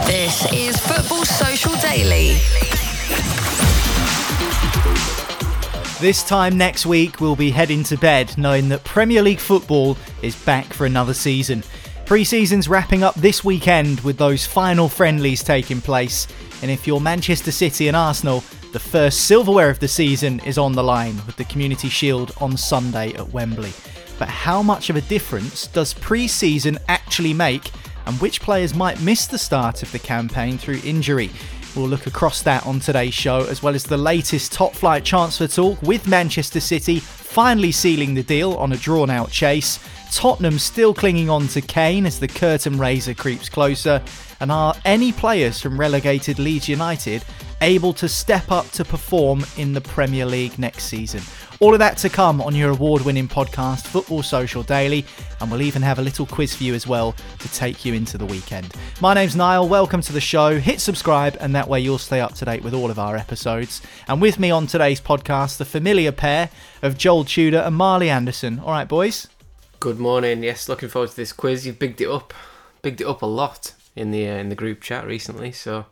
This is Football Social Daily. This time next week, we'll be heading to bed knowing that Premier League football is back for another season. Pre season's wrapping up this weekend with those final friendlies taking place. And if you're Manchester City and Arsenal, the first silverware of the season is on the line with the Community Shield on Sunday at Wembley. But how much of a difference does pre season actually make? And which players might miss the start of the campaign through injury. We'll look across that on today's show, as well as the latest top flight transfer talk with Manchester City finally sealing the deal on a drawn out chase. Tottenham still clinging on to Kane as the curtain raiser creeps closer. And are any players from relegated Leeds United able to step up to perform in the Premier League next season? All of that to come on your award winning podcast, Football Social Daily, and we'll even have a little quiz for you as well to take you into the weekend. My name's Niall, welcome to the show. Hit subscribe, and that way you'll stay up to date with all of our episodes. And with me on today's podcast, the familiar pair of Joel Tudor and Marley Anderson. All right, boys? Good morning. Yes, looking forward to this quiz. You've bigged it up, bigged it up a lot in the uh, in the group chat recently, so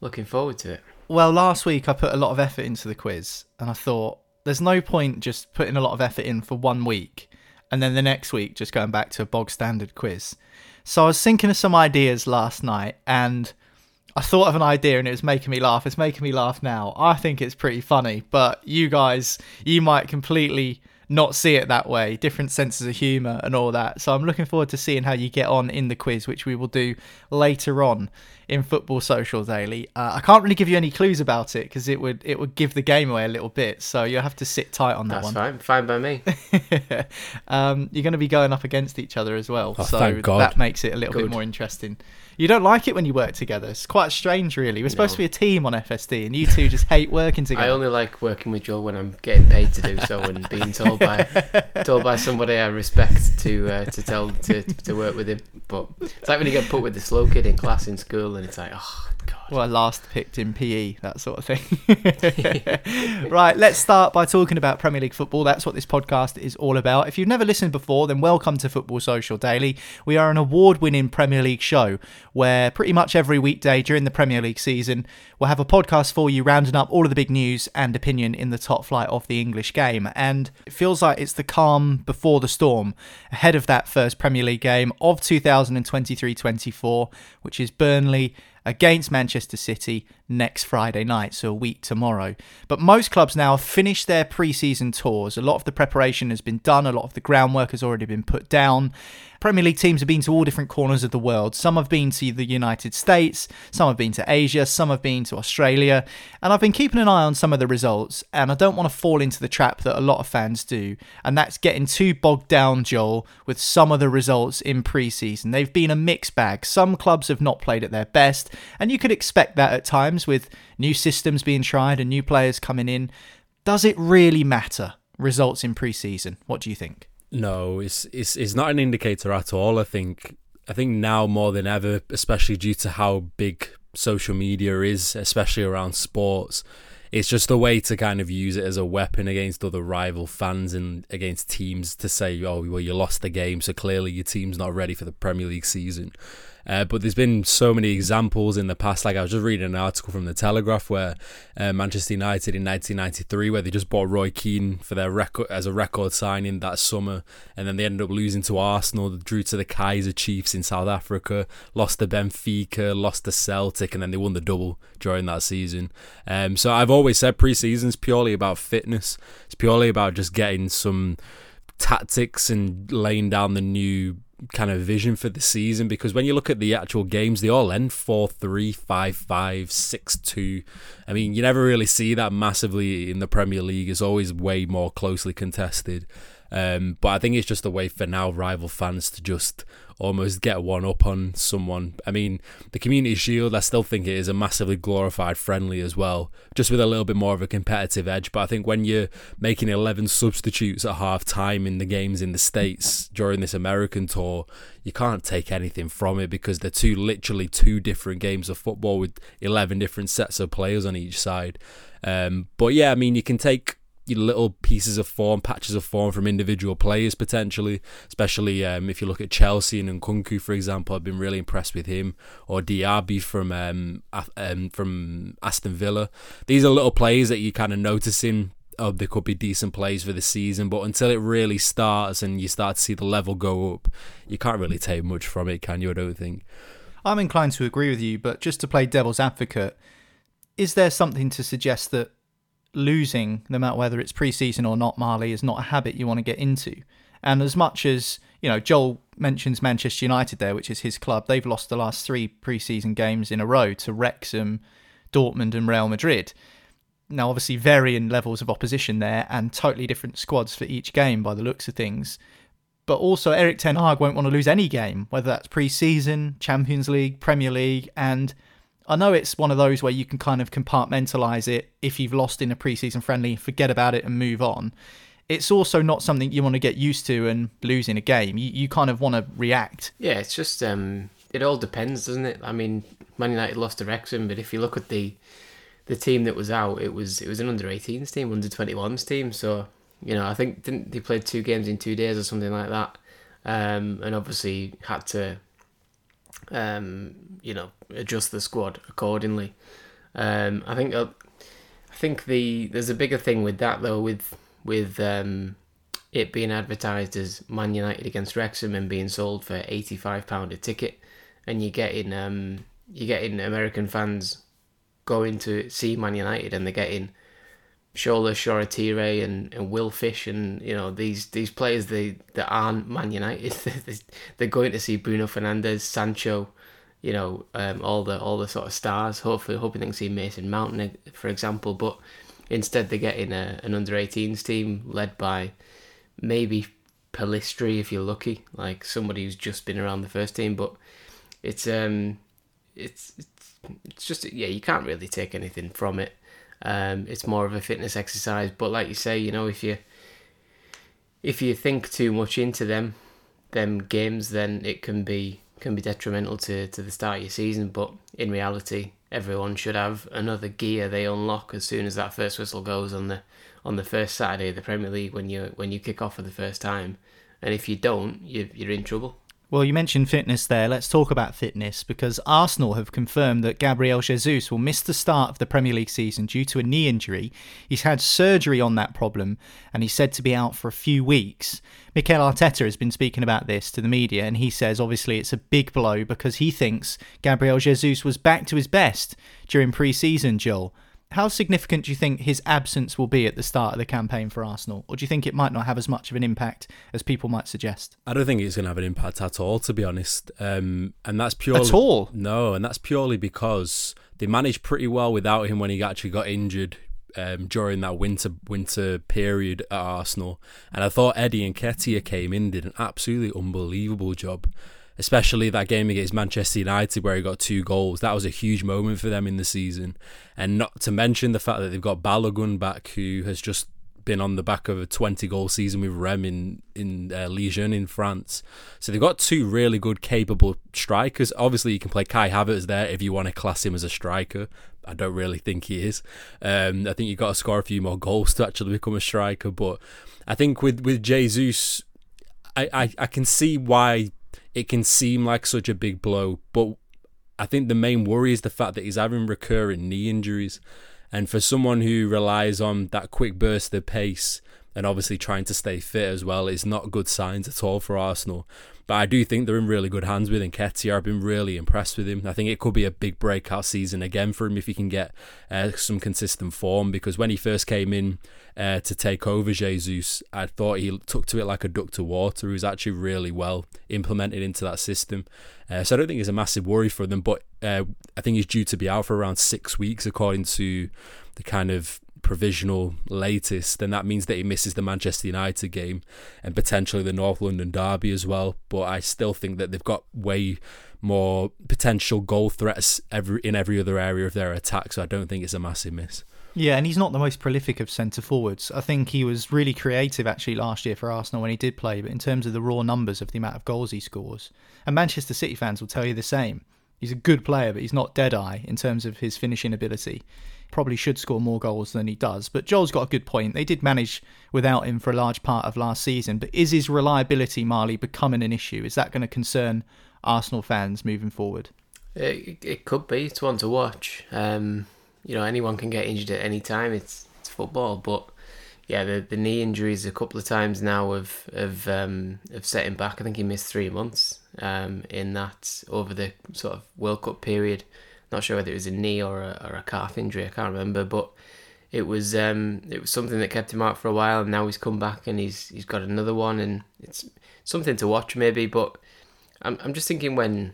looking forward to it. Well, last week I put a lot of effort into the quiz, and I thought there's no point just putting a lot of effort in for one week and then the next week just going back to a bog standard quiz. So I was thinking of some ideas last night and I thought of an idea and it was making me laugh. It's making me laugh now. I think it's pretty funny, but you guys, you might completely not see it that way, different senses of humour and all that. So I'm looking forward to seeing how you get on in the quiz, which we will do later on in Football Social Daily. Uh, I can't really give you any clues about it because it would it would give the game away a little bit. So you'll have to sit tight on that That's one. fine, fine by me. um, you're going to be going up against each other as well, Oh, so thank God. that makes it a little bit more interesting. You don't like it when you work together. It's quite strange, really. We're supposed No. to be a team on FSD, and you two just hate working together. I only like working with Joel when I'm getting paid to do so and being told by told by somebody I respect to uh, to tell to, to work with him. But it's like when you get put with the slow kid in class in school and it's like, oh god. Well, I last picked in PE, that sort of thing. right, let's start by talking about Premier League football. That's what this podcast is all about. If you've never listened before, then welcome to Football Social Daily. We are an award winning Premier League show where pretty much every weekday during the Premier League season, we'll have a podcast for you rounding up all of the big news and opinion in the top flight of the English game. And it feels like it's the calm before the storm ahead of that first Premier League game of 2023 24, which is Burnley against Manchester City next Friday night, so a week tomorrow. But most clubs now have finished their pre season tours. A lot of the preparation has been done, a lot of the groundwork has already been put down. Premier League teams have been to all different corners of the world. Some have been to the United States, some have been to Asia, some have been to Australia. And I've been keeping an eye on some of the results, and I don't want to fall into the trap that a lot of fans do, and that's getting too bogged down, Joel, with some of the results in pre season. They've been a mixed bag. Some clubs have not played at their best, and you could expect that at times with new systems being tried and new players coming in. Does it really matter? Results in pre season. What do you think? No, it's it's it's not an indicator at all. I think I think now more than ever, especially due to how big social media is, especially around sports, it's just a way to kind of use it as a weapon against other rival fans and against teams to say, oh, well, you lost the game, so clearly your team's not ready for the Premier League season. Uh, but there's been so many examples in the past. Like I was just reading an article from the Telegraph where uh, Manchester United in 1993, where they just bought Roy Keane for their record as a record signing that summer, and then they ended up losing to Arsenal, drew to the Kaizer Chiefs in South Africa, lost to Benfica, lost to Celtic, and then they won the double during that season. Um, so I've always said pre-season is purely about fitness. It's purely about just getting some tactics and laying down the new kind of vision for the season because when you look at the actual games, they all end 4 3, 5 5, 6 2. I mean, you never really see that massively in the Premier League. It's always way more closely contested. Um, but I think it's just a way for now rival fans to just almost get one up on someone. I mean, the Community Shield, I still think it is a massively glorified friendly as well, just with a little bit more of a competitive edge. But I think when you're making 11 substitutes at half time in the games in the States during this American tour, you can't take anything from it because they're two literally two different games of football with 11 different sets of players on each side. Um, but yeah, I mean, you can take little pieces of form, patches of form from individual players potentially, especially um, if you look at Chelsea and Nkunku, for example. I've been really impressed with him, or Diaby from um, um, from Aston Villa. These are little players that you're kind of noticing. Oh, they could be decent plays for the season, but until it really starts and you start to see the level go up, you can't really take much from it, can you? I don't think. I'm inclined to agree with you, but just to play devil's advocate, is there something to suggest that losing, no matter whether it's preseason or not, Marley, is not a habit you want to get into. And as much as, you know, Joel mentions Manchester United there, which is his club, they've lost the last three preseason games in a row to Wrexham, Dortmund, and Real Madrid. Now, obviously, varying levels of opposition there and totally different squads for each game by the looks of things. But also, Erik Ten Hag won't want to lose any game, whether that's pre season, Champions League, Premier League, and I know it's one of those where you can kind of compartmentalize it if you've lost in a preseason friendly, forget about it and move on. It's also not something you want to get used to and losing a game. You, you kind of want to react. Yeah, it's just um, it all depends, doesn't it? I mean, Man United lost to Wrexham, but if you look at the the team that was out, it was it was an under 18s team, under 21s team. So you know, I think didn't they played two games in two days or something like that, um, and obviously had to um, you know, adjust the squad accordingly. Um, I think uh, I think the there's a bigger thing with that though with with um, it being advertised as Man United against Wrexham and being sold for eighty five pound a ticket, and you're getting um, you're getting American fans going to see Man United and they're getting Shola Shoretire and, and Will Fish and you know these these players they that aren't Man United they're going to see Bruno Fernandes, Sancho, you know um, all the all the sort of stars. Hopefully, hoping they can see Mason Mount for example, but instead they're getting a, an under 18s team led by maybe Pellistri, if you're lucky, like somebody who's just been around the first team. But it's um it's it's, it's just yeah you can't really take anything from it. Um, it's more of a fitness exercise. But like you say, you know, if you if you think too much into them them games, then it can be can be detrimental to, to the start of your season. But in reality, everyone should have another gear they unlock as soon as that first whistle goes on the on the first Saturday of the Premier League when you when you kick off for the first time. And if you don't, you, you're in trouble. Well, you mentioned fitness there. Let's talk about fitness because Arsenal have confirmed that Gabriel Jesus will miss the start of the Premier League season due to a knee injury. He's had surgery on that problem and he's said to be out for a few weeks. Mikel Arteta has been speaking about this to the media and he says obviously it's a big blow because he thinks Gabriel Jesus was back to his best during pre season, Joel. How significant do you think his absence will be at the start of the campaign for Arsenal? Or do you think it might not have as much of an impact as people might suggest? I don't think it's going to have an impact at all, to be honest. Um, and that's purely. At all? No, and that's purely because they managed pretty well without him when he actually got injured. Um, during that winter winter period at Arsenal, and I thought Eddie Nketiah came in did an absolutely unbelievable job especially that game against Manchester United where he got two goals. That was a huge moment for them in the season. And not to mention the fact that they've got Balogun back, who has just been on the back of a 20 goal season with Rem in in uh, Lyon in France. So they've got two really good, capable strikers. Obviously, you can play Kai Havertz there if you want to class him as a striker. I don't really think he is. Um, I think you've got to score a few more goals to actually become a striker. But I think with with Jesus, I, I, I can see why it can seem like such a big blow, but I think the main worry is the fact that he's having recurring knee injuries. And for someone who relies on that quick burst of pace and obviously trying to stay fit as well it's not good signs at all for Arsenal. But I do think they're in really good hands with Nketiah. I've been really impressed with him. I think it could be a big breakout season again for him if he can get uh, some consistent form. Because when he first came in uh, to take over Jesus, I thought he took to it like a duck to water. He was actually really well implemented into that system. Uh, so I don't think it's a massive worry for them. But uh, I think he's due to be out for around six weeks, according to the kind of provisional latest, then that means that he misses the Manchester United game and potentially the North London derby as well. But I still think that they've got way more potential goal threats every in every other area of their attack, so I don't think it's a massive miss. Yeah, and he's not the most prolific of centre forwards. I think he was really creative actually last year for Arsenal when he did play, but in terms of the raw numbers of the amount of goals he scores, and Manchester City fans will tell you the same. He's a good player, but he's not dead eye in terms of his finishing ability probably should score more goals than he does. But Joel's got a good point. They did manage without him for a large part of last season. But is his reliability, Marley, becoming an issue? Is that going to concern Arsenal fans moving forward? It, it could be. It's one to watch. Um, you know, anyone can get injured at any time. It's it's football, but yeah, the, the knee injuries a couple of times now have have um, have set him back. I think he missed three months um, in that over the sort of World Cup period. Not sure whether it was a knee or a, or a calf injury. I can't remember, but it was um, it was something that kept him out for a while, and now he's come back and he's he's got another one, and it's something to watch maybe. But I'm I'm just thinking when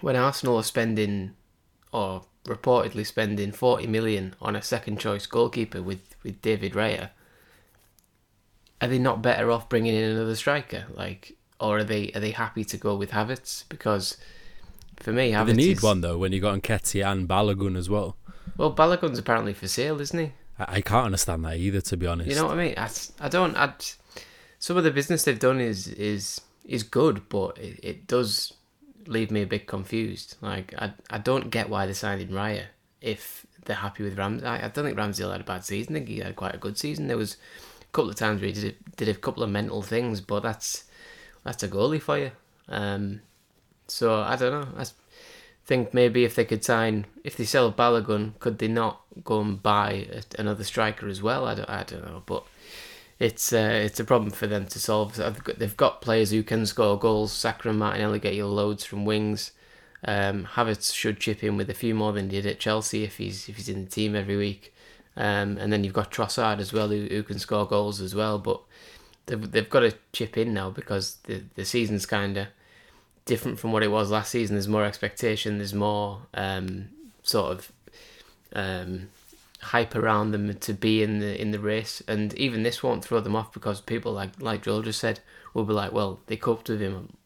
when Arsenal are spending or reportedly spending 40 million on a second choice goalkeeper with with David Raya, are they not better off bringing in another striker? Like, or are they are they happy to go with Havertz because for me, Havertz they need is, one though when you got Nketiah and Balogun as well. Well, Balogun's apparently for sale, isn't he? I, I can't understand that either, to be honest. You know what I mean? I, I don't. I, some of the business they've done is is is good, but it, it does leave me a bit confused. Like I I don't get why they signed in Raya if they're happy with Ramsey. I, I don't think Ramsdale had a bad season. I think he had quite a good season. There was a couple of times where he did did a couple of mental things, but that's that's a goalie for you. Um, so I don't know. I think maybe if they could sign, if they sell Balogun, could they not go and buy another striker as well? I don't, I don't know, but it's uh, it's a problem for them to solve. They've got players who can score goals. Saka and Martinelli get you loads from wings. Um, Havertz should chip in with a few more than he did at Chelsea if he's if he's in the team every week. Um, and then you've got Trossard as well who, who can score goals as well. But they've they've got to chip in now because the the season's kind of different from what it was last season. There's more expectation. There's more um, sort of um, hype around them to be in the in the race, and even this won't throw them off because people like like Joel just said will be like, well, they coped with him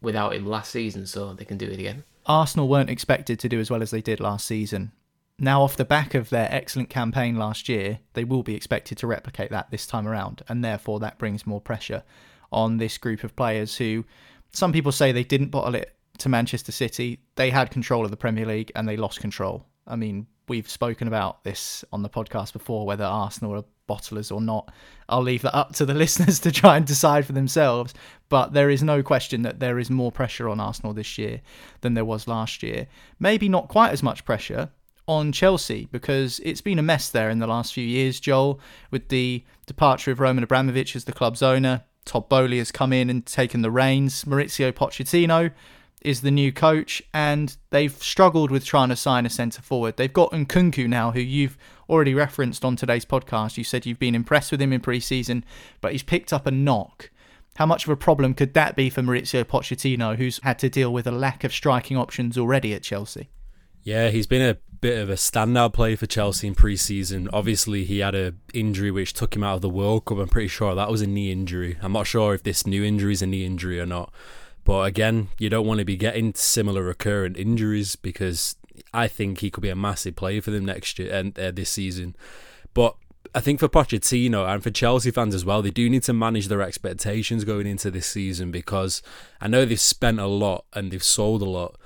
without him last season, so they can do it again. Arsenal weren't expected to do as well as they did last season. Now, off the back of their excellent campaign last year, they will be expected to replicate that this time around, and therefore that brings more pressure on this group of players who some people say they didn't bottle it to Manchester City. They had control of the Premier League and they lost control. I mean, we've spoken about this on the podcast before, whether Arsenal are bottlers or not. I'll leave that up to the listeners to try and decide for themselves. But there is no question that there is more pressure on Arsenal this year than there was last year. Maybe not quite as much pressure on Chelsea because it's been a mess there in the last few years, Joel, with the departure of Roman Abramovich as the club's owner. Todd Boehly has come in and taken the reins. Maurizio Pochettino is the new coach, and they've struggled with trying to sign a centre forward. They've got Nkunku now, who you've already referenced on today's podcast. You said you've been impressed with him in pre-season, but he's picked up a knock. How much of a problem could that be for Maurizio Pochettino, who's had to deal with a lack of striking options already at Chelsea? Yeah, he's been a bit of a standout player for Chelsea in pre-season. Obviously, he had a injury which took him out of the World Cup. I'm pretty sure that was a knee injury. I'm not sure if this new injury is a knee injury or not. But again, you don't want to be getting similar recurrent injuries because I think he could be a massive player for them next year and uh, this season. But I think for Pochettino and for Chelsea fans as well, they do need to manage their expectations going into this season because I know they've spent a lot and they've sold a lot,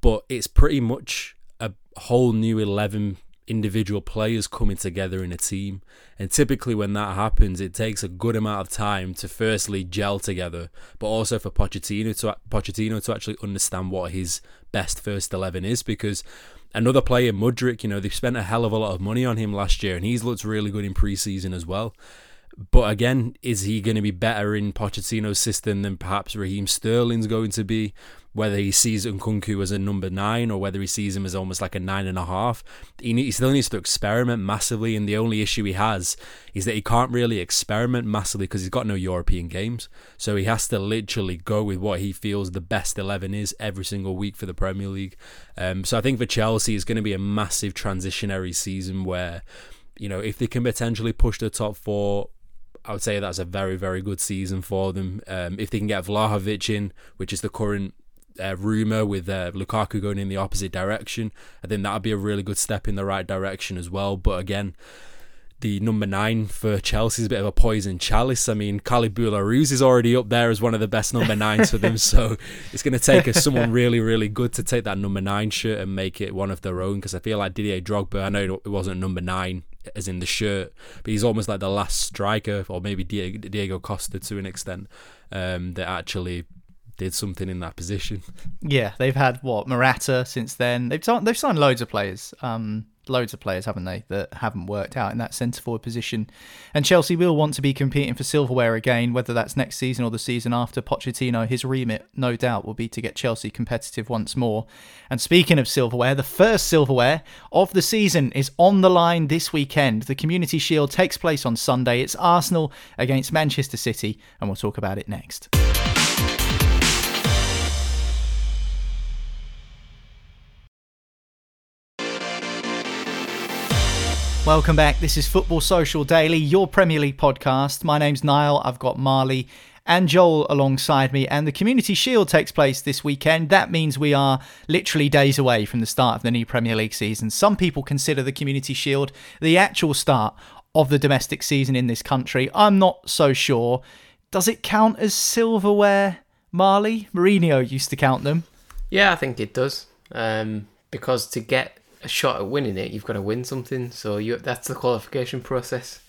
but it's pretty much a whole new 11 individual players coming together in a team. And typically, when that happens, it takes a good amount of time to firstly gel together, but also for Pochettino to Pochettino to actually understand what his best first eleven is. Because another player, Mudryk, you know, they've spent a hell of a lot of money on him last year, and he's looked really good in preseason as well. But again, is he going to be better in Pochettino's system than perhaps Raheem Sterling's going to be? Whether he sees Nkunku as a number nine or whether he sees him as almost like a nine and a half. He, he still needs to experiment massively, and the only issue he has is that he can't really experiment massively because he's got no European games. So he has to literally go with what he feels the best 11 is every single week for the Premier League. Um, so I think for Chelsea, it's going to be a massive transitionary season where, you know, if they can potentially push the top four I would say that's a very, very good season for them. Um, if they can get Vlahovic in, which is the current uh, rumour with uh, Lukaku going in the opposite direction. I think that would be a really good step in the right direction as well. But again, the number nine for Chelsea is a bit of a poison chalice. I mean, Khalid Boulahrouz is already up there as one of the best number nines for them. So it's going to take someone really, really good to take that number nine shirt and make it one of their own. Because I feel like Didier Drogba, I know it wasn't number nine as in the shirt, but he's almost like the last striker, or maybe Diego Costa to an extent, um, that actually did something in that position. Yeah, they've had what Morata since then. They've signed, they've signed loads of players, um, loads of players, haven't they, that haven't worked out in that centre forward position. And Chelsea will want to be competing for silverware again, whether that's next season or the season after. Pochettino, his remit, no doubt, will be to get Chelsea competitive once more. And speaking of silverware, the first silverware of the season is on the line this weekend. The Community Shield takes place on Sunday. It's Arsenal against Manchester City, and we'll talk about it next. Welcome back. This is Football Social Daily, your Premier League podcast. My name's Niall. I've got Marley and Joel alongside me, and the Community Shield takes place this weekend. That means we are literally days away from the start of the new Premier League season. Some people consider the Community Shield the actual start of the domestic season in this country. I'm not so sure. Does it count as silverware, Marley? Mourinho used to count them. Yeah, I think it does. Um, because to get a shot at winning it, you've got to win something. So you that's the qualification process.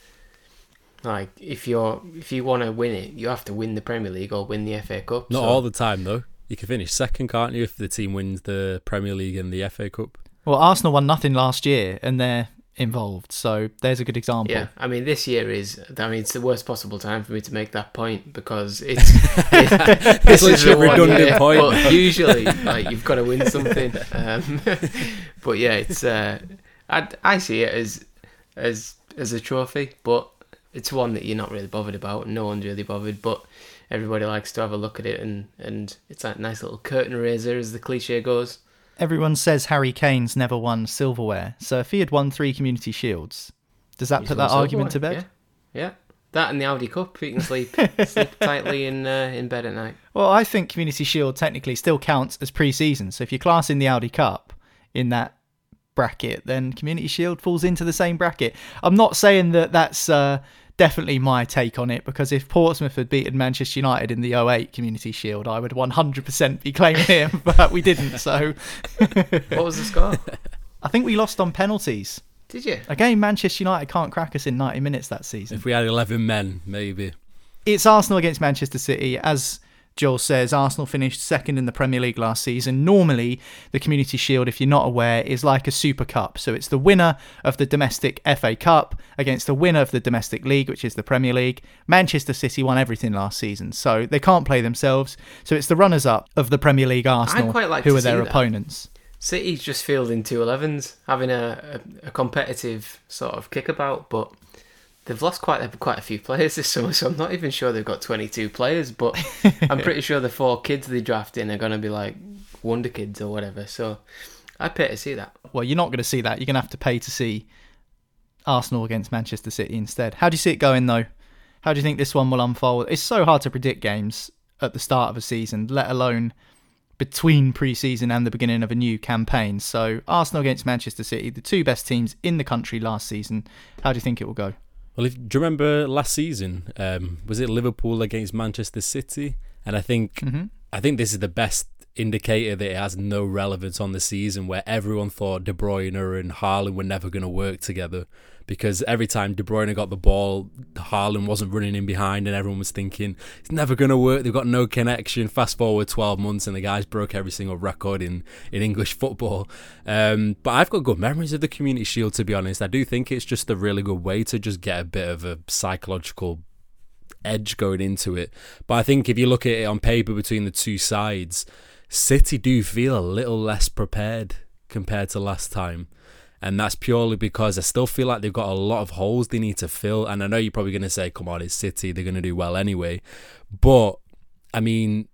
Like if you're if you want to win it, you have to win the Premier League or win the FA Cup. Not so. all the time though. You can finish second, can't you, if the team wins the Premier League and the FA Cup? Well, Arsenal won nothing last year, and they're involved. So there's a good example. Yeah, I mean, this year is, I mean, it's the worst possible time for me to make that point because it's, it's, it's literally a redundant point. But usually, like, you've got to win something. Um, but yeah, it's, uh, I, I see it as, as, as a trophy, but it's one that you're not really bothered about. No one's really bothered, but everybody likes to have a look at it and, and it's that nice little curtain raiser, as the cliche goes everyone says Harry Kane's never won silverware. So if he had won three community shields, does that He's put that argument to bed? Yeah. yeah. That and the Audi Cup, you can sleep sleep tightly in uh, in bed at night. Well, I think Community Shield technically still counts as pre-season. So if you're classing the Audi Cup in that bracket, then Community Shield falls into the same bracket. I'm not saying that that's uh, definitely my take on it because if Portsmouth had beaten Manchester United in the 08 Community Shield, I would 100% be claiming him, but we didn't. So, what was the score? I think we lost on penalties. Did you? Again, Manchester United can't crack us in 90 minutes that season. If we had 11 men, maybe. It's Arsenal against Manchester City. As Joel says Arsenal finished second in the Premier League last season. Normally, the Community Shield, if you're not aware, is like a Super Cup. So it's the winner of the domestic FA Cup against the winner of the domestic league, which is the Premier League. Manchester City won everything last season, so they can't play themselves. So it's the runners up of the Premier League Arsenal like who are their opponents. City's just fielding two 11s, having a, a, a competitive sort of kickabout, but they've lost quite quite a few players this summer, so I'm not even sure they've got 22 players. But I'm pretty sure the four kids they draft in are going to be like wonder kids or whatever. So I'd pay to see that. Well, you're not going to see that. You're going to have to pay to see Arsenal against Manchester City instead. How do you see it going though? How do you think this one will unfold? It's so hard to predict games at the start of a season, let alone between pre-season and the beginning of a new campaign. So Arsenal against Manchester City, the two best teams in the country last season. How do you think it will go? Well, if, do you remember last season? Um, was it Liverpool against Manchester City? And I think mm-hmm. I think this is the best indicator that it has no relevance on the season where everyone thought De Bruyne and Haaland were never going to work together because every time De Bruyne got the ball, Haaland wasn't running in behind and everyone was thinking it's never going to work. They've got no connection. Fast forward 12 months and the guys broke every single record in, in English football. Um, but I've got good memories of the Community Shield, to be honest. I do think it's just a really good way to just get a bit of a psychological edge going into it. But I think if you look at it on paper between the two sides, City do feel a little less prepared compared to last time. And that's purely because I still feel like they've got a lot of holes they need to fill. And I know you're probably going to say, come on, it's City, they're going to do well anyway. But, I mean,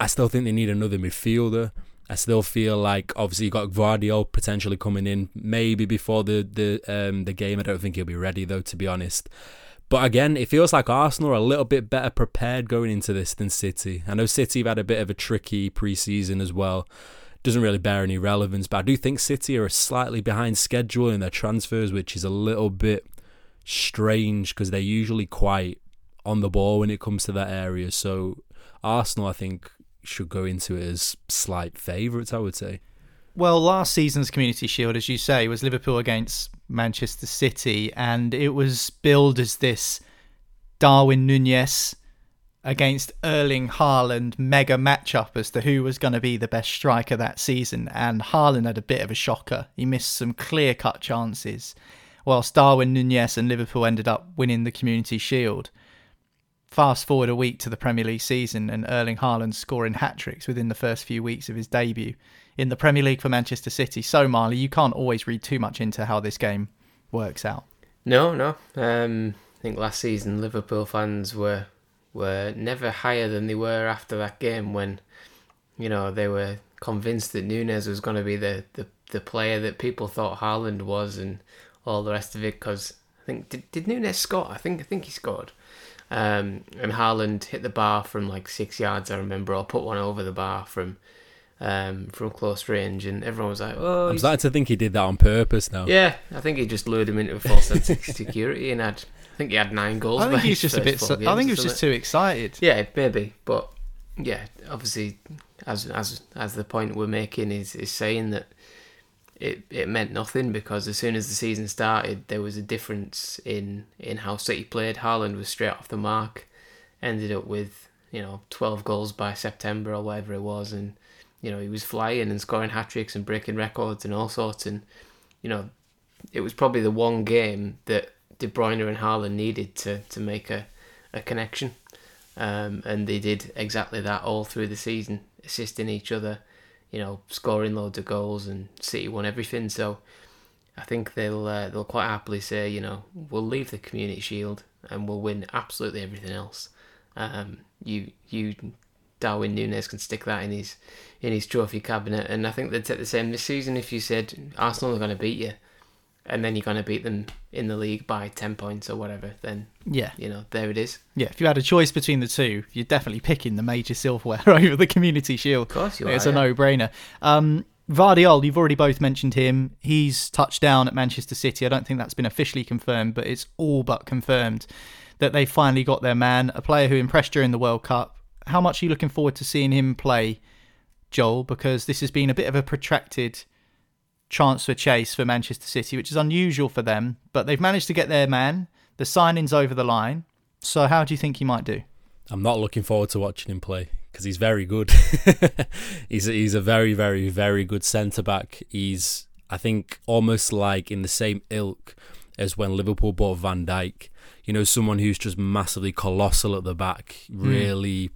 I still think they need another midfielder. I still feel like obviously you got Gvardiol potentially coming in maybe before the the um the game. I don't think he'll be ready though, to be honest. But again, it feels like Arsenal are a little bit better prepared going into this than City. I know City have had a bit of a tricky preseason as well. Doesn't really bear any relevance, but I do think City are slightly behind schedule in their transfers, which is a little bit strange because they're usually quite on the ball when it comes to that area. So Arsenal, I think, should go into it as slight favourites, I would say. Well, last season's Community Shield, as you say, was Liverpool against Manchester City, and it was billed as this Darwin Nunez against Erling Haaland mega matchup as to who was going to be the best striker that season. And Haaland had a bit of a shocker. He missed some clear cut chances, whilst Darwin Nunez and Liverpool ended up winning the Community Shield. Fast forward a week to the Premier League season, and Erling Haaland scoring hat tricks within the first few weeks of his debut in the Premier League for Manchester City. So, Marley, you can't always read too much into how this game works out. No, no. Um, I think last season Liverpool fans were were never higher than they were after that game when, you know, they were convinced that Nunez was going to be the, the, the player that people thought Haaland was and all the rest of it. Because I think did, did Nunez score? I think I think he scored. Um, and Haaland hit the bar from like six yards. I remember, or put one over the bar from um, from close range, and everyone was like, "Oh." I'm starting to think he did that on purpose now. Yeah, I think he just lured him into a false sense of security, and had I think he had nine goals. I think he's just a bit. So, I think he was just too excited. Yeah, maybe, but yeah, obviously, as as as the point we're making is is saying that it it meant nothing because as soon as the season started, there was a difference in in how City played. Haaland was straight off the mark, ended up with you know twelve goals by September or whatever it was, and you know, he was flying and scoring hat tricks and breaking records and all sorts. And you know, it was probably the one game that De Bruyne and Haaland needed to to make a a connection. Um, and they did exactly that all through the season, assisting each other, you know, scoring loads of goals, and City won everything. So I think they'll uh, they'll quite happily say, you know, we'll leave the Community Shield and we'll win absolutely everything else. Um, you you Darwin Nunez can stick that in his in his trophy cabinet. And I think they'd take the same this season if you said Arsenal are going to beat you, and then you're going to beat them in the league by ten points or whatever. Then yeah, you know there it is. Yeah, if you had a choice between the two, you're definitely picking the major silverware over the Community Shield. Of course, you it's are, a yeah. no-brainer. Um, Gvardiol, you've already both mentioned him. He's touched down at Manchester City. I don't think that's been officially confirmed, but it's all but confirmed that they finally got their man, a player who impressed during the World Cup. How much are you looking forward to seeing him play, Joel? Because this has been a bit of a protracted transfer chase for Manchester City, which is unusual for them, but they've managed to get their man. The signing's over the line. So, how do you think he might do? I'm not looking forward to watching him play because he's very good. he's a, he's a very very very good centre back. He's I think almost like in the same ilk as when Liverpool bought Van Dijk. You know, someone who's just massively colossal at the back. Really, mm.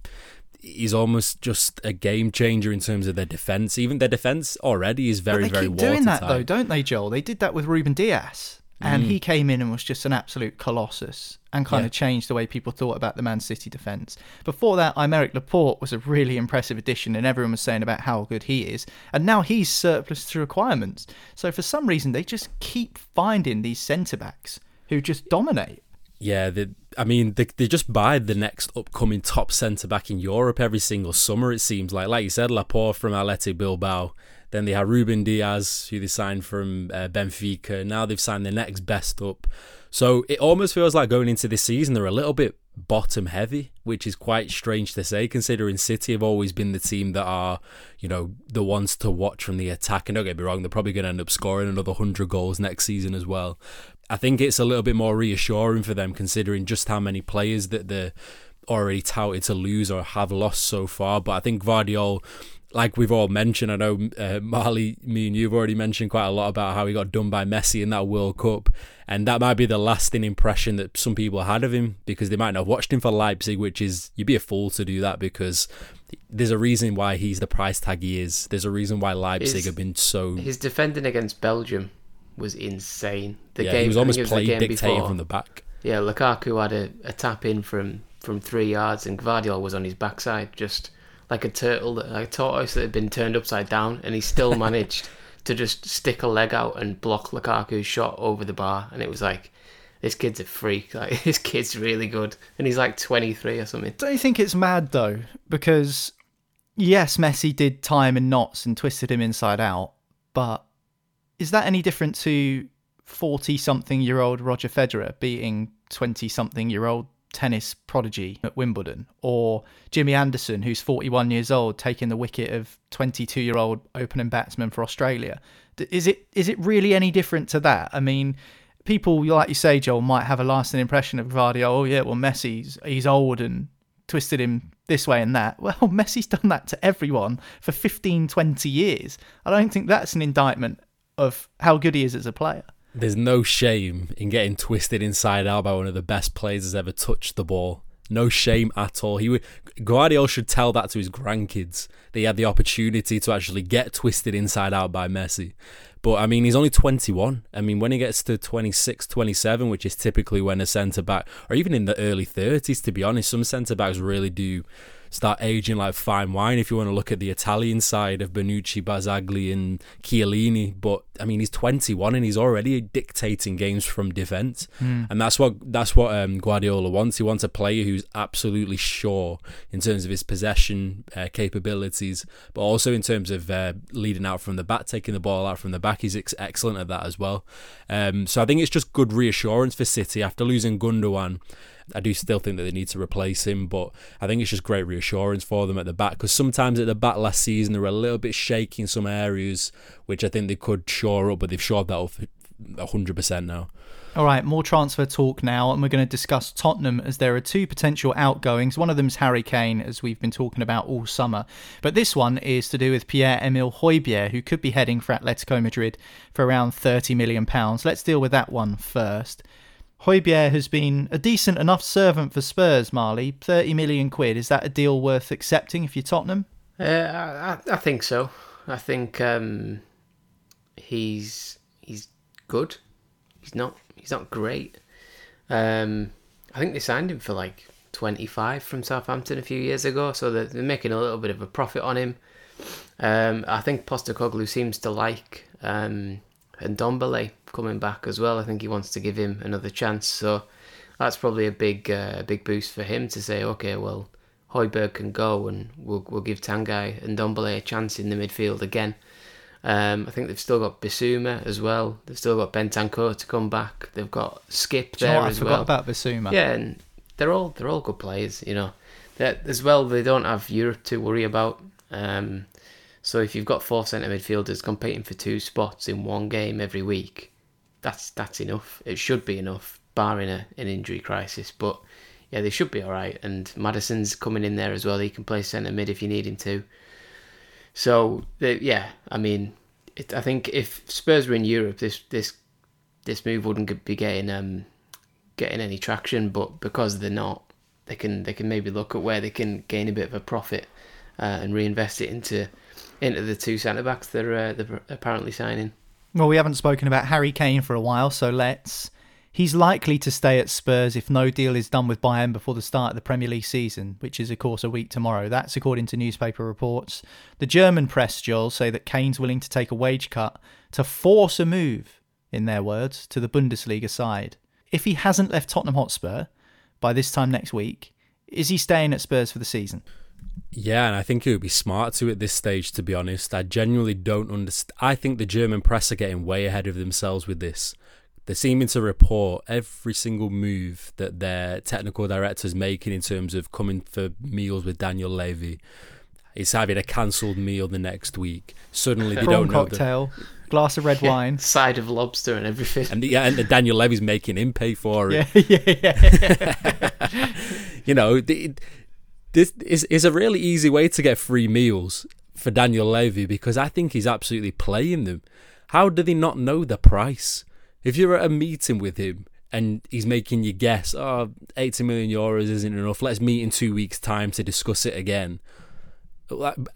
he's almost just a game changer in terms of their defense. Even their defense already is very but they very keep doing that though, don't they, Joel? They did that with Ruben Dias. And he came in and was just an absolute colossus and kind Yeah. of changed the way people thought about the Man City defence. Before that, Aymeric Laporte was a really impressive addition, and everyone was saying about how good he is. And now he's surplus to requirements. So for some reason, they just keep finding these centre backs who just dominate. Yeah, they, I mean, they, they just buy the next upcoming top centre back in Europe every single summer. It seems like, like you said, Laporte from Athletic Bilbao. Then they have Ruben Dias, who they signed from uh, Benfica. Now they've signed the next best up. So it almost feels like going into this season, they're a little bit bottom heavy, which is quite strange to say considering City have always been the team that are, you know, the ones to watch from the attack. And don't get me wrong, they're probably going to end up scoring another 100 goals next season as well. I think it's a little bit more reassuring for them considering just how many players that they're already touted to lose or have lost so far. But I think Gvardiol like we've all mentioned, I know uh, Marley, me and you've already mentioned quite a lot about how he got done by Messi in that World Cup, and that might be the lasting impression that some people had of him because they might not have watched him for Leipzig, which is you'd be a fool to do that because there's a reason why he's the price tag he is. There's a reason why Leipzig his, have been so. His defending against Belgium was insane. The yeah, game he was almost playing dictating before, from the back. Yeah, Lukaku had a, a tap in from from three yards, and Gvardiol was on his backside just like a turtle, like a tortoise that had been turned upside down, and he still managed to just stick a leg out and block Lukaku's shot over the bar. And it was like, this kid's a freak. Like this kid's really good, and he's like 23 or something. Don't you think it's mad though? Because yes, Messi did tie him in knots and twisted him inside out, but is that any different to 40 something year old Roger Federer beating 20 something year old tennis prodigy at Wimbledon, or Jimmy Anderson, who's 41 years old, taking the wicket of 22 year old opening batsman for Australia. Is it is it really any different to that? I mean, people like you say, Joel, might have a lasting impression of Gvardiol. Oh yeah, well Messi's he's old and twisted him this way and that. Well, Messi's done that to everyone for 15, 20 years. I don't think that's an indictment of how good he is as a player there's no shame in getting twisted inside out by one of the best players that's ever touched the ball. No shame at all. He would, Gvardiol should tell that to his grandkids. They had the opportunity to actually get twisted inside out by Messi. But I mean, he's only 21. I mean, when he gets to 26, 27, which is typically when a centre back, or even in the early 30s, to be honest, some centre backs really do start aging like fine wine if you want to look at the Italian side of Bonucci, Barzagli, and Chiellini. But I mean, he's 21 and he's already dictating games from defence, mm. and that's what that's what um, Guardiola wants. He wants a player who's absolutely sure in terms of his possession uh, capabilities, but also in terms of uh, leading out from the back, taking the ball out from the back. He's ex- excellent at that as well. Um, so I think it's just good reassurance for City after losing Gundogan. I do still think that they need to replace him, but I think it's just great reassurance for them at the back because sometimes at the back last season they were a little bit shaky in some areas, which I think they could shore up, but they've shored that up 100% now. All right, more transfer talk now, and we're going to discuss Tottenham as there are two potential outgoings. One of them is Harry Kane, as we've been talking about all summer. But this one is to do with Pierre Emile Højbjerg, who could be heading for Atletico Madrid for around £30 million. Let's deal with that one first. Højbjerg has been a decent enough servant for Spurs, Marley. 30 million quid. Is that a deal worth accepting if you're Tottenham? Uh, I, I think so. I think um, he's he's good. He's not he's not great. Um, I think they signed him for like 25 from Southampton a few years ago, so they're, they're making a little bit of a profit on him. Um, I think Postecoglou seems to like um, Ndombele coming back as well. I think he wants to give him another chance. So that's probably a big uh, big boost for him to say, okay, well, Højbjerg can go and we'll, we'll give Tanguy and Ndombele a chance in the midfield again. Um, I think they've still got Bissouma as well. They've still got Bentancur to come back. They've got Skip there oh, as well. I forgot about Bissouma. Yeah, and they're all they're all good players. You know, that as well. They don't have Europe to worry about. Um, so if you've got four centre midfielders competing for two spots in one game every week, that's that's enough. It should be enough, barring a, an injury crisis. But yeah, they should be all right. And Maddison's coming in there as well. He can play centre mid if you need him to. So yeah, I mean, it, I think if Spurs were in Europe, this this this move wouldn't be getting um getting any traction. But because they're not, they can they can maybe look at where they can gain a bit of a profit uh, and reinvest it into into the two centre backs they're, uh, they're apparently signing. Well, we haven't spoken about Harry Kane for a while, so let's. He's likely to stay at Spurs if no deal is done with Bayern before the start of the Premier League season, which is, of course, a week tomorrow. That's according to newspaper reports. The German press, Joel, say that Kane's willing to take a wage cut to force a move, in their words, to the Bundesliga side. If he hasn't left Tottenham Hotspur by this time next week, is he staying at Spurs for the season? Yeah, and I think it would be smart to at this stage, to be honest. I genuinely don't understand. I think the German press are getting way ahead of themselves with this. they're seeming to report every single move that their technical director's making in terms of coming for meals with Daniel Levy. He's having a cancelled meal the next week. Suddenly they Prawn don't know. that- cocktail, glass of red wine. Side of lobster and everything. and yeah, and Daniel Levy's making him pay for it. Yeah, yeah, yeah. you know, the, this is is a really easy way to get free meals for Daniel Levy because I think he's absolutely playing them. How do they not know the price? If you're at a meeting with him and he's making you guess, oh, 80 million euros isn't enough, let's meet in two weeks' time to discuss it again.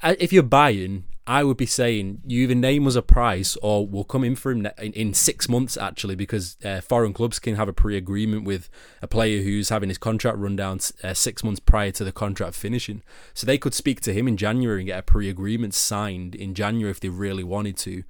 If you're buying, I would be saying you either name us a price or we'll come in for him in, six months actually because uh, foreign clubs can have a pre-agreement with a player who's having his contract run down uh, six months prior to the contract finishing. So they could speak to him in January and get a pre-agreement signed in January if they really wanted to.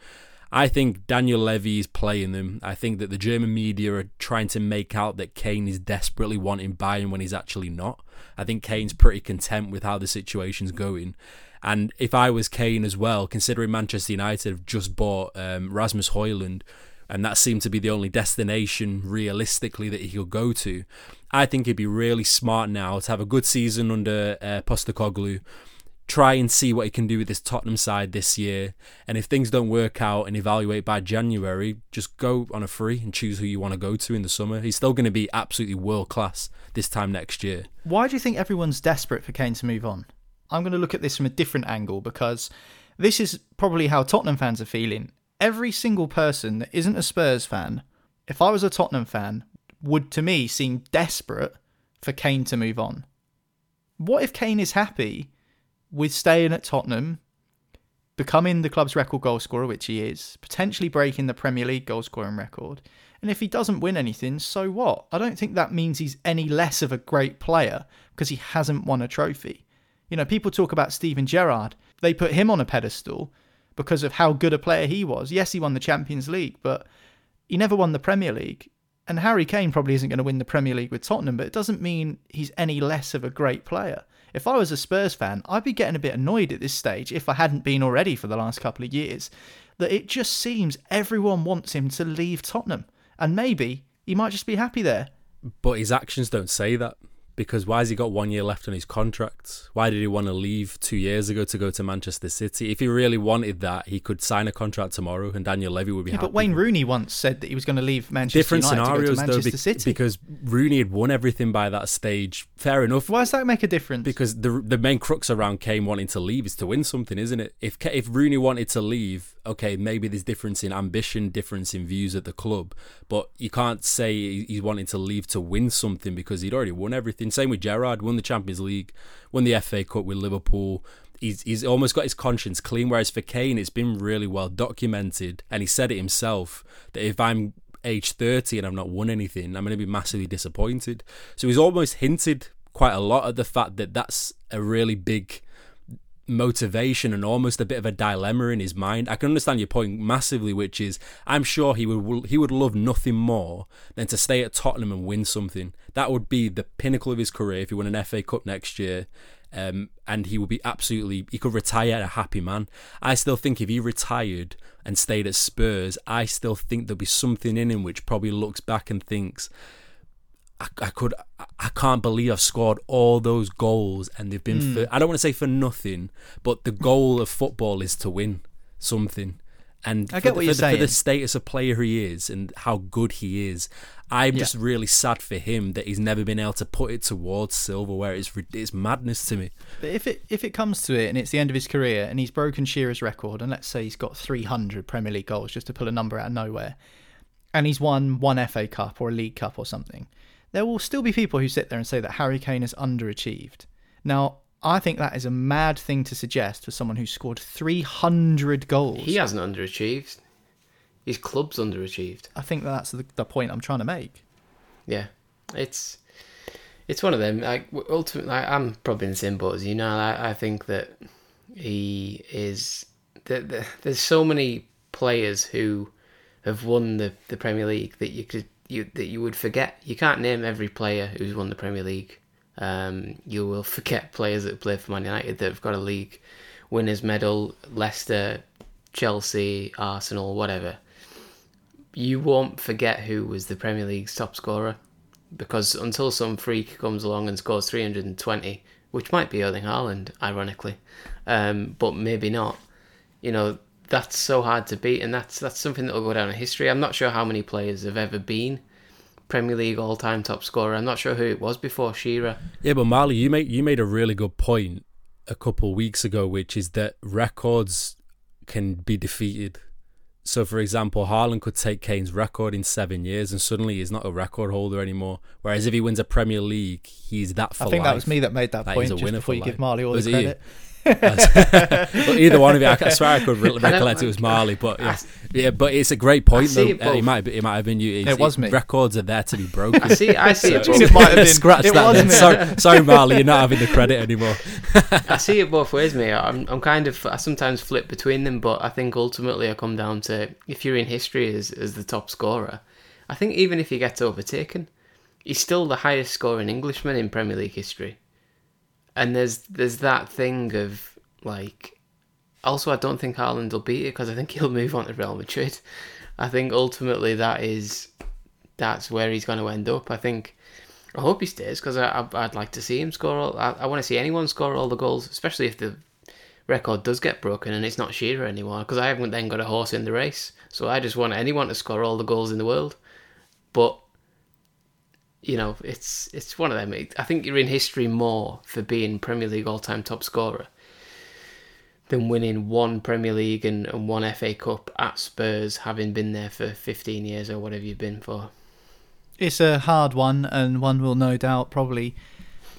I think Daniel Levy is playing them. I think that the German media are trying to make out that Kane is desperately wanting Bayern when he's actually not. I think Kane's pretty content with how the situation's going. And if I was Kane as well, considering Manchester United have just bought um, Rasmus Hojlund, and that seemed to be the only destination realistically that he could go to, I think he'd be really smart now to have a good season under uh, Postecoglou, try and see what he can do with this Tottenham side this year, and if things don't work out and evaluate by January, just go on a free and choose who you want to go to in the summer. He's still going to be absolutely world class this time next year. Why do you think everyone's desperate for Kane to move on? I'm going to look at this from a different angle because this is probably how Tottenham fans are feeling. Every single person that isn't a Spurs fan, if I was a Tottenham fan, would to me seem desperate for Kane to move on. What if Kane is happy with staying at Tottenham, becoming the club's record goal scorer, which he is, potentially breaking the Premier League goal scoring record? And if he doesn't win anything, so what? I don't think that means he's any less of a great player because he hasn't won a trophy. You know, people talk about Steven Gerrard. They put him on a pedestal because of how good a player he was. Yes, he won the Champions League, but he never won the Premier League. And Harry Kane probably isn't going to win the Premier League with Tottenham, but it doesn't mean he's any less of a great player. If I was a Spurs fan, I'd be getting a bit annoyed at this stage, if I hadn't been already for the last couple of years, that it just seems everyone wants him to leave Tottenham. And maybe he might just be happy there. But his actions don't say that. Because why has he got one year left on his contract? Why did he want to leave two years ago to go to Manchester City? If he really wanted that, he could sign a contract tomorrow and Daniel Levy would be Yeah, happy. but Wayne Rooney once said that he was going to leave Manchester Different United scenarios to go to though, Manchester be- City. because Rooney had won everything by that stage. Fair enough. Why does that make a difference? Because the the main crux around Kane wanting to leave is to win something, isn't it? If if Rooney wanted to leave, okay, maybe there's difference in ambition, difference in views at the club, but you can't say he's wanting to leave to win something because he'd already won everything. Same with Gerrard, won the Champions League, won the FA Cup with Liverpool. He's he's almost got his conscience clean. Whereas for Kane, it's been really well documented, and he said it himself that if I'm age 30 and I've not won anything, I'm going to be massively disappointed. So he's almost hinted quite a lot at the fact that that's a really big motivation and almost a bit of a dilemma in his mind. I can understand your point massively, which is I'm sure he would he would love nothing more than to stay at Tottenham and win something. That would be the pinnacle of his career if he won an FA Cup next year. Um, and he would be absolutely he could retire a happy man. I still think if he retired and stayed at Spurs, I still think there'll be something in him which probably looks back and thinks I, I could I- can't believe I've scored all those goals and they've been for hmm. I don't want to say for nothing, but the goal of football is to win something. And I for get the- what for you're the, for the status of player he is and how good he is, I'm Yeah. just really sad for him that he's never been able to put it towards silverware. It's it's madness to me. But if it if it comes to it and it's the end of his career and he's broken Shearer's record and let's say he's got 300 Premier League goals just to pull a number out of nowhere and he's won one FA Cup or a League Cup or something, there will still be people who sit there and say that Harry Kane has underachieved. Now, I think that is a mad thing to suggest for someone who scored 300 goals. He hasn't underachieved. His club's underachieved. I think that's the, the point I'm trying to make. Yeah, it's it's one of them. Like ultimately, I- I'm probably in the same boat as you. Know, I, I think that he is. The, the, there's so many players who have won the, the Premier League that you could you that you would forget. You can't name every player who's won the Premier League. Um, you will forget players that play for Man United that have got a league winners medal, Leicester, Chelsea, Arsenal, whatever you won't forget who was the Premier League's top scorer because until some freak comes along and scores 320, which might be Erling Haaland, ironically, um, but maybe not. You know, that's so hard to beat, and that's that's something that will go down in history. I'm not sure how many players have ever been Premier League all-time top scorer. I'm not sure who it was before Shearer. Yeah, but Marley, you made you made a really good point a couple weeks ago, which is that records can be defeated. So, for example, Haaland could take Kane's record in seven years, and suddenly he's not a record holder anymore. Whereas if he wins a Premier League, he's that for I think life. that was me that made that, That point just before for you give. Marley all Was the it you? credit. Well, either one of you, I, I swear I could re- recollect it was Marley, but yeah, yeah, but it's a great point. see Though. it Uh, It might have been, it might have been you. It's- It was me. Records are there to be broken. I see, I see it. So- both- It might have been. Scratch It that. was Then. Sorry, sorry, Marley, you're not having the credit anymore. I see it both ways, mate. I'm, I'm kind of, I sometimes flip between them, but I think ultimately I come down to if you're in history as, as the top scorer, I think even if he gets overtaken, he's still the highest scoring Englishman in Premier League history. And there's there's that thing of like, also I don't think Haaland will beat it because I think he'll move on to Real Madrid. I think ultimately that is that's where he's going to end up. I think. I hope he stays because I, I, I'd like to see him score. All, I, I want to see anyone score all the goals, especially if the record does get broken and it's not Shearer anymore. Because I haven't then got a horse in the race, so I just want anyone to score all the goals in the world. But you know, it's it's one of them. I think you're in history more for being Premier League all-time top scorer than winning one Premier League and, and one FA Cup at Spurs, having been there for 15 years or whatever you've been for. It's a hard one, and one will no doubt probably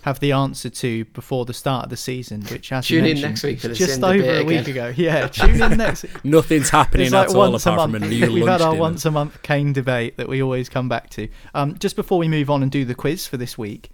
have the answer to before the start of the season. Which, as you Tune in mentioned, next week for the just over a week again. ago. Yeah, tune in next. Nothing's happening It's like at all apart month. from a new We've had our dinner. once a month Kane debate that we always come back to. Um, just before we move on and do the quiz for this week,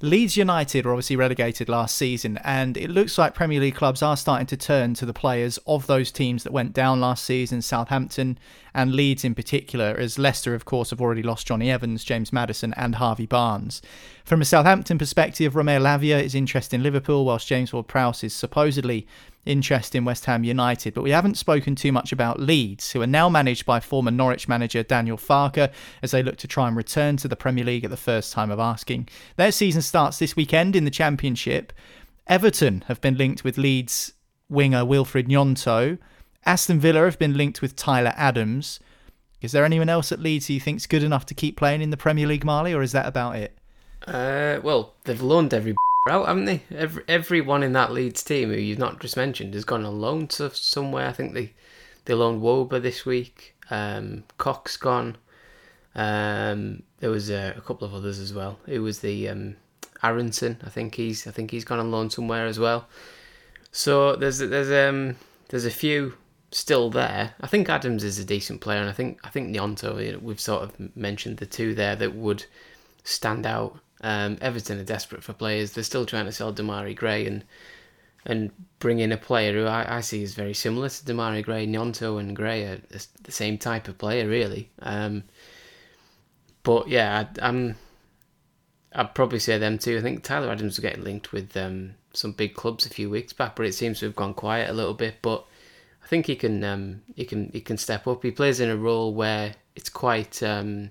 Leeds United were obviously relegated last season, and it looks like Premier League clubs are starting to turn to the players of those teams that went down last season, Southampton and Leeds in particular, as Leicester, of course, have already lost Jonny Evans, James Maddison, and Harvey Barnes. From a Southampton perspective, Romeo Lavia is interested in Liverpool, whilst James Ward-Prowse is supposedly interest in West Ham United, but we haven't spoken too much about Leeds, who are now managed by former Norwich manager Daniel Farke as they look to try and return to the Premier League at the first time of asking. Their season starts this weekend in the Championship. Everton have been linked with Leeds winger Wilfried Gnonto. Aston Villa have been linked with Tyler Adams. Is there anyone else at Leeds who you think's good enough to keep playing in the Premier League, Marley, or is that about it? Uh, well, they've loaned every out, haven't they? Every everyone in that Leeds team who you've not just mentioned has gone on loan to somewhere. I think they they loaned Wöber this week. Um, Cox gone. Um, there was a, a couple of others as well. It was the um, Aaronson. I think he's I think he's gone on loan somewhere as well. So there's there's um there's a few still there. I think Adams is a decent player, and I think I think know, we've sort of mentioned the two there that would stand out. Um, Everton are desperate for players. They're still trying to sell Demarai Gray and and bring in a player who I, I see is very similar to Demarai Gray. Gnonto and Gray are the same type of player, really. Um, but yeah, I, I'm. I'd probably say them too. I think Tyler Adams was getting linked with um, some big clubs a few weeks back, but it seems to have gone quiet a little bit. But I think he can um, he can he can step up. He plays in a role where it's quite um,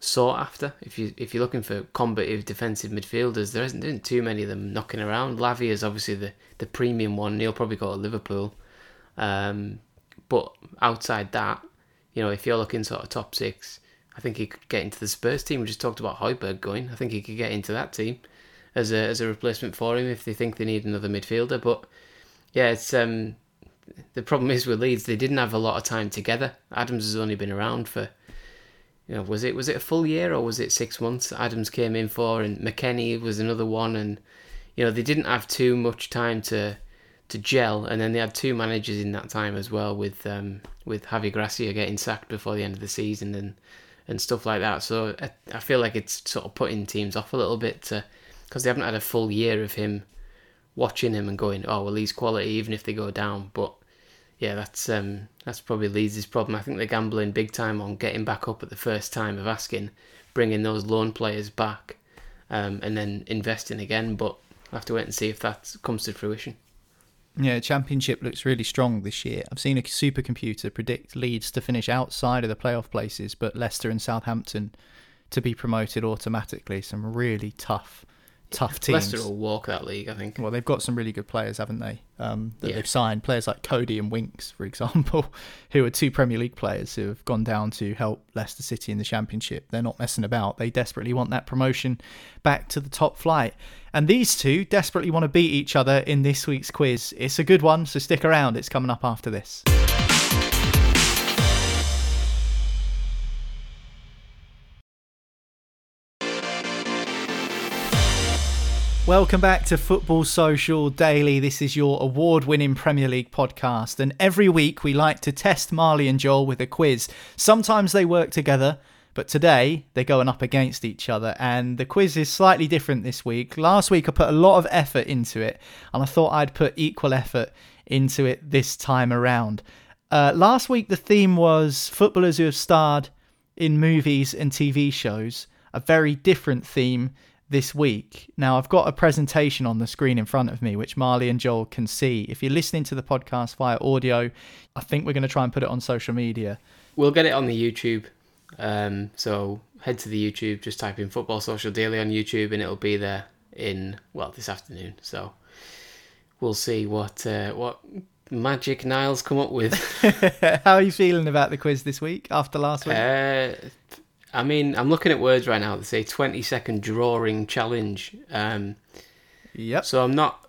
sought after. If you if you're looking for combative defensive midfielders, there isn't, too many of them knocking around. Lavia is obviously the, the premium one. He'll probably go to Liverpool. Um, but outside that, you know, if you're looking sort of top six, I think he could get into the Spurs team. We just talked about Hojbjerg going. I think he could get into that team as a as a replacement for him if they think they need another midfielder. But yeah, it's um the problem is with Leeds they didn't have a lot of time together. Adams has only been around for you know was it was it a full year or was it six months? Adams came in for and McKennie was another one, and you know they didn't have too much time to to gel, and then they had two managers in that time as well with um with Javi Gracia getting sacked before the end of the season and and stuff like that. So I, I feel like it's sort of putting teams off a little bit because they haven't had a full year of him watching him and going, oh well, he's quality even if they go down. But yeah, that's um that's probably Leeds' problem. I think they're gambling big time on getting back up at the first time of asking, bringing those loan players back, um, and then investing again. But I have to wait and see if that comes to fruition. Yeah, Championship looks really strong this year. I've seen a supercomputer predict Leeds to finish outside of the playoff places, but Leicester and Southampton to be promoted automatically. Some really tough, tough teams. Leicester will walk that league, I think. Well, they've got some really good players, haven't they? Um, that Yeah. they've signed players like Coady and Winks, for example, who are two Premier League players who have gone down to help Leicester City in the Championship. They're not messing about. They desperately want that promotion back to the top flight. And these two desperately want to beat each other in this week's quiz. It's a good one, so stick around. It's coming up after this. Welcome back to Football Social Daily. This is your award winning Premier League podcast. And every week we like to test Marley and Joel with a quiz. Sometimes they work together, but today they're going up against each other. And the quiz is slightly different this week. Last week I put a lot of effort into it, and I thought I'd put equal effort into it this time around. Uh, last week the theme was footballers who have starred in movies and TV shows. A very different theme this week. Now, I've got a presentation on the screen in front of me, which Marley and Joel can see. If you're listening to the podcast via audio, I think we're going to try and put it on social media. We'll get it on the YouTube. Um, so head to the YouTube, just type in Football Social Daily on YouTube, and it'll be there in well this afternoon. So we'll see what uh, what magic Niall's come up with. How are you feeling about the quiz this week after last week? Uh, I mean, I'm looking at words right now that say 20 second drawing challenge. Um, yep. so I'm not,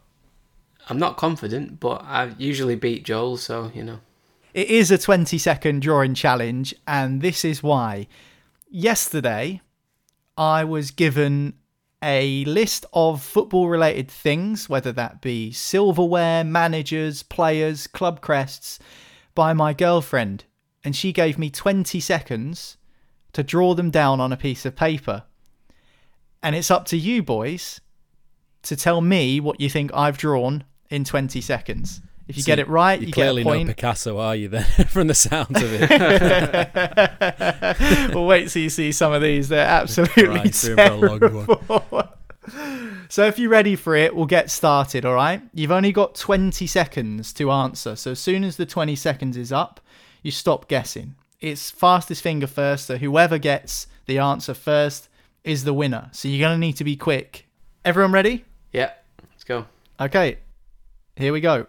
I'm not confident, but I usually beat Joel, so you know. It is a 20 second drawing challenge, and this is why. Yesterday, I was given a list of football related things, whether that be silverware, managers, players, club crests, by my girlfriend. And she gave me 20 seconds to draw them down on a piece of paper. And it's up to you, boys, to tell me what you think I've drawn in 20 seconds. If you So get it right, you, clearly get a know point. Picasso, are you? Then, from the sounds of it. well, wait till you see some of these. They're absolutely Right, through for a long one. terrible. so, if you're ready for it, we'll get started. All right. You've only got 20 seconds to answer. So, as soon as the 20 seconds is up, you stop guessing. It's fastest finger first. So, whoever gets the answer first is the winner. So, you're going to need to be quick. Everyone ready? Yeah, let's go. Okay. Here we go.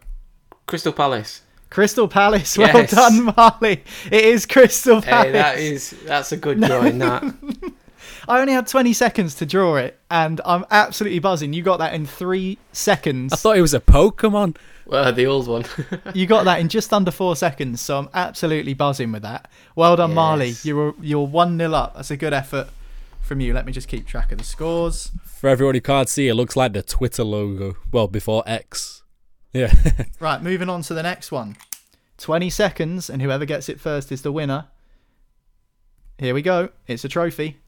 Crystal Palace. Crystal Palace. Well Yes. done, Marley. It is Crystal Palace. Hey, that is that's a good drawing. That I only had 20 seconds to draw it, and I'm absolutely buzzing. You got that in three seconds. I thought it was a Pokemon. well, the old one. you got that in just under four seconds, so I'm absolutely buzzing with that. Well done, Marley. You're you're one 0 up. That's a good effort from you. Let me just keep track of the scores. For everyone who can't see, it looks like the Twitter logo. Well, before X. Yeah. Right, moving on to the next one. 20 seconds, and whoever gets it first is the winner. Here we go. It's a trophy.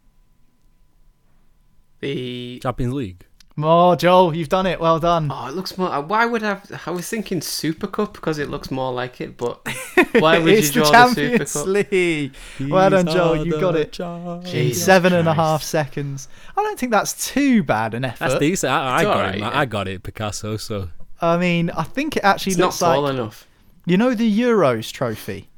The Champions League. Oh, Joel, you've done it. Well done. oh, it looks more. uh, Why would I? Have, I was thinking Super Cup because it looks more like it. But why would it's you draw the the, Super Champions Cup? League. Well done, These Joel. are You got the it. champions. in Jesus seven and a half Christ. seconds. I don't think that's too bad an effort. That's decent. I, I got alright, it. yeah. I got it, Picasso. So I mean, I think it actually It's not looks like tall enough. you know the Euros trophy.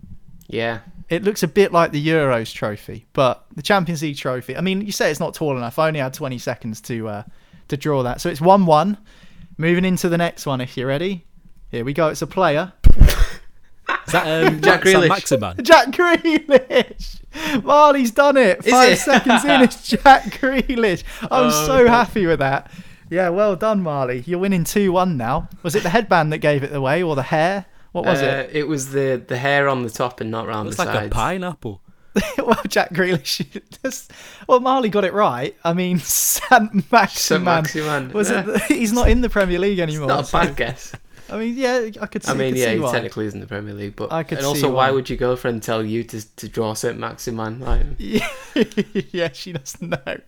Yeah, It looks a bit like the Euros trophy, but the Champions League trophy. I mean, you say it's not tall enough. I only had 20 seconds to uh, to draw that, so it's one-one. Moving into the next one, if you're ready. Here we go. It's a player. is that um, Jack Sam Grealish. Maximin? Jack Grealish. Marley's done it. Is Five it? seconds in, it's Jack Grealish. I'm Oh, so God. happy with that. Yeah, well done, Marley. You're winning 2 1 now. Was it the headband that gave it away or the hair? What was uh, it? it? was the the hair on the top and not round Looks the like sides. Like a pineapple. well, Jack Grealish. just- well, Marley got it right. I mean, Sant St. Maximin. Maximin. Was yeah. it? The, he's not in the Premier League anymore. Not a so- bad guess. I mean, yeah, I could see. I mean, could yeah, he why. technically isn't the Premier League, but I could and also, why why. would your girlfriend tell you to to draw Saint Maximin? Like, Yeah. yeah, she doesn't know.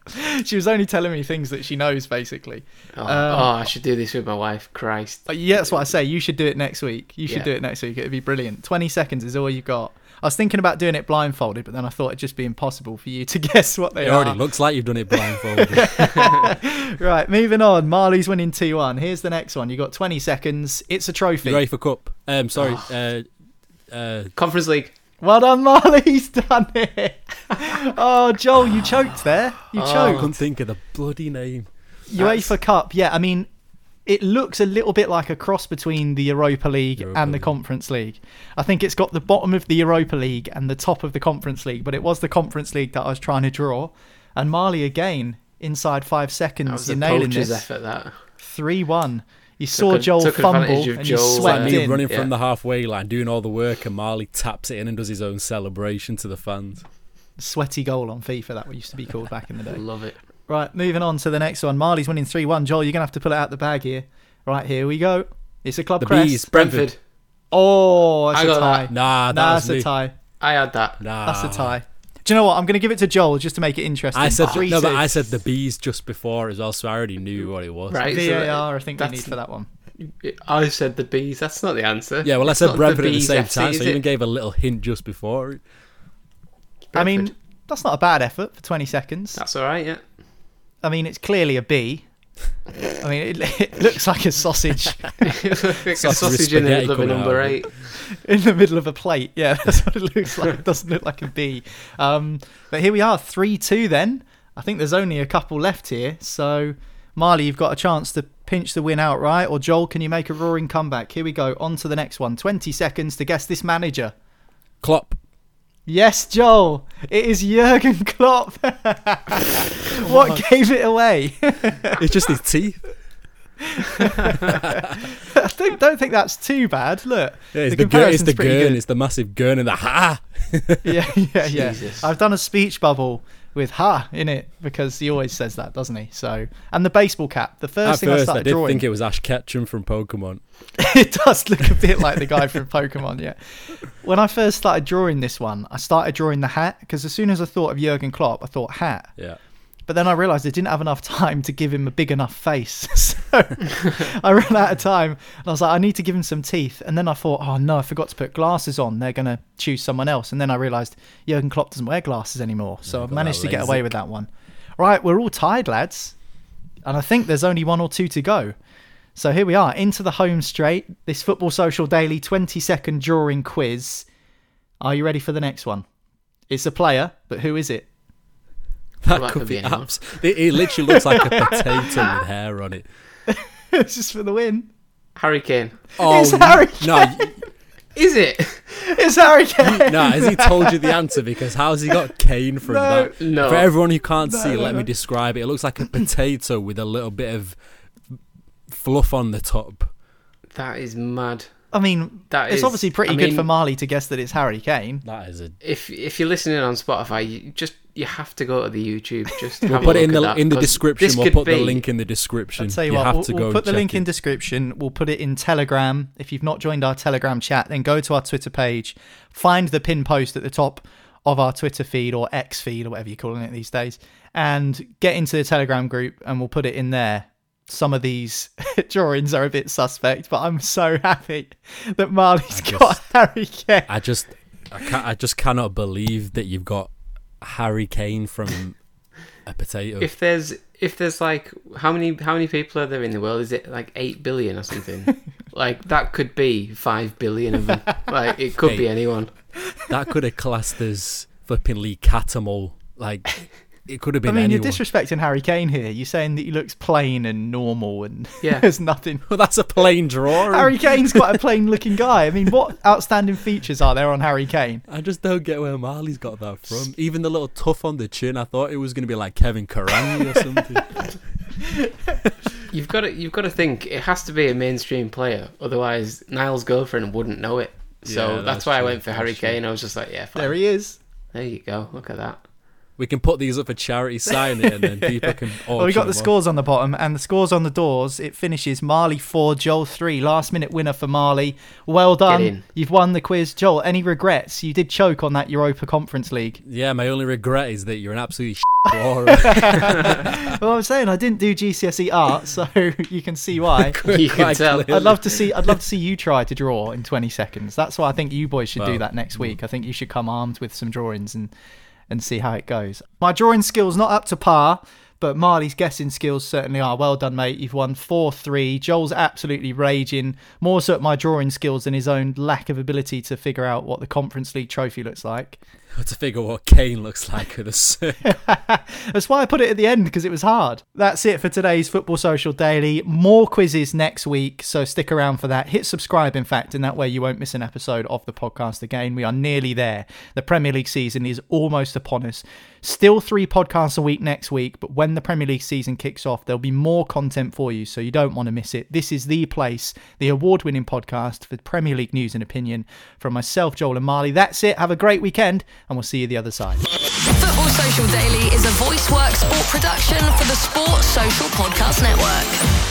She was only telling me things that she knows, basically. Oh, Um, oh, I should do this with my wife. Christ. But yeah, that's what I say. You should do it next week. You should Yeah. do it next week. It'd be brilliant. 20 seconds is all you got. I was thinking about doing it blindfolded, but then I thought it'd just be impossible for you to guess what they It are. It already looks like you've done it blindfolded. right, moving on. Marley's winning 2 1. Here's the next one. You've got 20 seconds. It's a trophy. UEFA Cup. Um, sorry. Uh, uh, Conference League. Well done, Marley. He's done it. oh, Joel, you choked there. You Oh. I choked. couldn't think of the bloody name. UEFA Cup, yeah. I mean, it looks a little bit like a cross between the Europa League Europa and the League. Conference League. I think it's got the bottom of the Europa League and the top of the Conference League, but it was the Conference League that I was trying to draw. And Marley again, inside five seconds, was you're a nailing this. effort. That. Three one. You saw a- Joel took fumble advantage of and you swept uh, Me in. running Yeah. from the halfway line, doing all the work, and Marley taps it in and does his own celebration to the fans. Sweaty goal on FIFA. That we used to be called back in the day. Love it. Right, moving on to the next one. Marley's winning 3 1. Joel, you're going to have to pull it out the bag here. Right, here we go. It's a club The crest. bees, Brentford. Oh, that's I a got tie. that. Nah, that Nah, was that's a tie. I had that. Nah, That's a tie. Do you know what? I'm going to give it to Joel just to make it interesting. I said Three no, but. I said the bees just before as well, so I already knew what it was. Right. so VAR, I think we that's- need for that one. I said the bees. That's not the answer. Yeah, well, I said not Brentford at the same FC, time, so I even gave a little hint just before. I mean, that's not a bad effort for 20 seconds. That's all right. Yeah. I mean, it's clearly a B. I mean, it, it looks like a sausage like a Sausage sausage in the middle of a number out eight. in the middle of a plate. Yeah, that's what it looks like. It doesn't look like a B. Um, but here we are, 3 2 then. I think there's only a couple left here. So, Marley, you've got a chance to pinch the win outright. Or, Joel, can you make a roaring comeback? Here we go. On to the next one. 20 seconds to guess this manager. Klopp. Yes, Joel. It is Jurgen Klopp. what gave it away? It's just his teeth. I think, don't think that's too bad. Look, Yeah, it's the the, gurn, it's the gurn, good. it's the massive gurn and the ha. yeah, yeah, yeah. Jesus. I've done a speech bubble with "ha" in it because he always says that, doesn't he? So, and the baseball cap. The first At thing I first, I started did drawing, think it was Ash Ketchum from Pokemon. it does look a bit like the guy from Pokemon. Yeah. When I first started drawing this one, I started drawing the hat because as soon as I thought of Jurgen Klopp, I thought hat. Yeah. But then I realised I didn't have enough time to give him a big enough face. so I ran out of time and I was like, I need to give him some teeth. And then I thought, oh no, I forgot to put glasses on. They're going to choose someone else. And then I realised Jurgen Klopp doesn't wear glasses anymore. So I've managed to get away with that one. Right, we're all tied, lads. And I think there's only one or two to go. So here we are, into the home straight. This Football Social Daily 20 second drawing quiz. Are you ready for the next one? It's a player, but who is it? That Well, that could could be be abs. It, it literally looks like a potato with hair on it. it's just for the win. Harry Kane. Oh, It's Harry no, y- Is it? It's Harry Kane. no, has he told you the answer? Because how's he got Kane from No. that? No. For everyone who can't see, no, let no. me describe it. It looks like a potato with a little bit of fluff on the top. That is mad. I mean, That it's is- obviously pretty I good mean- for Marley to guess that it's Harry Kane. That is a. If if you're listening on Spotify, you just you have to go to the YouTube. Just We'll put it in the that, in the 'cause description. We'll could put the link in the description. I'll tell you, you what, have we'll, to we'll put the link check in description. We'll put it in Telegram. If you've not joined our Telegram chat, then go to our Twitter page, find the pin post at the top of our Twitter feed or X feed or whatever you're calling it these days, and get into the Telegram group, and we'll put it in there. Some of these drawings are a bit suspect, but I'm so happy that Marley's I got just- Harry Kane. I just, I, can't, I just cannot believe that you've got Harry Kane from a potato. If there's if there's like how many how many people are there in the world? Is it like eight billion or something? like that could be five billion of them. like it could be anyone. that could have classed as flipping Lee Cattermole. Like it could have been. I mean, anyone. you're disrespecting Harry Kane here. You're saying that he looks plain and normal and Yeah. there's nothing well, that's a plain drawing. Harry Kane's quite a plain looking guy. I mean, what outstanding features are there on Harry Kane? I just don't get where Marley's got that from. Even the little tuff on the chin, I thought it was going to be like Kevin Kuranyi or something. You've got to you've got to think it has to be a mainstream player. Otherwise, Niall's girlfriend wouldn't know it. So Yeah, that's, that's why I went for Harry that's true. Kane. I was just like, yeah, fine. There he is. There you go. Look at that. We can put these up for charity, sign it, and then people can. Well, we got the auction them off. scores on the bottom and the scores on the doors. It finishes Marley 4, Joel 3. Last minute winner for Marley. Well done. You've won the quiz. Joel, any regrets? You did choke on that Europa Conference League. Yeah, my only regret is that you're an absolute drawer. Well, I'm saying I didn't do GCSE art, so you can see why. You can tell. I'd love to see. I'd love to see you try to draw in 20 seconds. That's why I think you boys should do that next mm. week. I think you should come armed with some drawings and and see how it goes. My drawing skills not up to par, but Marley's guessing skills certainly are. Well done, mate. You've won four three. Joel's absolutely raging. More so at my drawing skills than his own lack of ability to figure out what the Conference League trophy looks like. to figure what Kane looks like with a. That's why I put it at the end because it was hard. That's it for today's Football Social Daily. More quizzes next week, so stick around for that. Hit subscribe, in fact, and that way you won't miss an episode of the podcast again. We are nearly there. The Premier League season is almost upon us. Still three podcasts a week next week, but when the Premier League season kicks off, there'll be more content for you, so you don't want to miss it. This is the place, the award winning podcast for Premier League news and opinion from myself, Joel, and Marley. That's it. Have a great weekend, and we'll see you the other side. Football Social Daily is a voice work sport production for the Sport Social Podcast Network.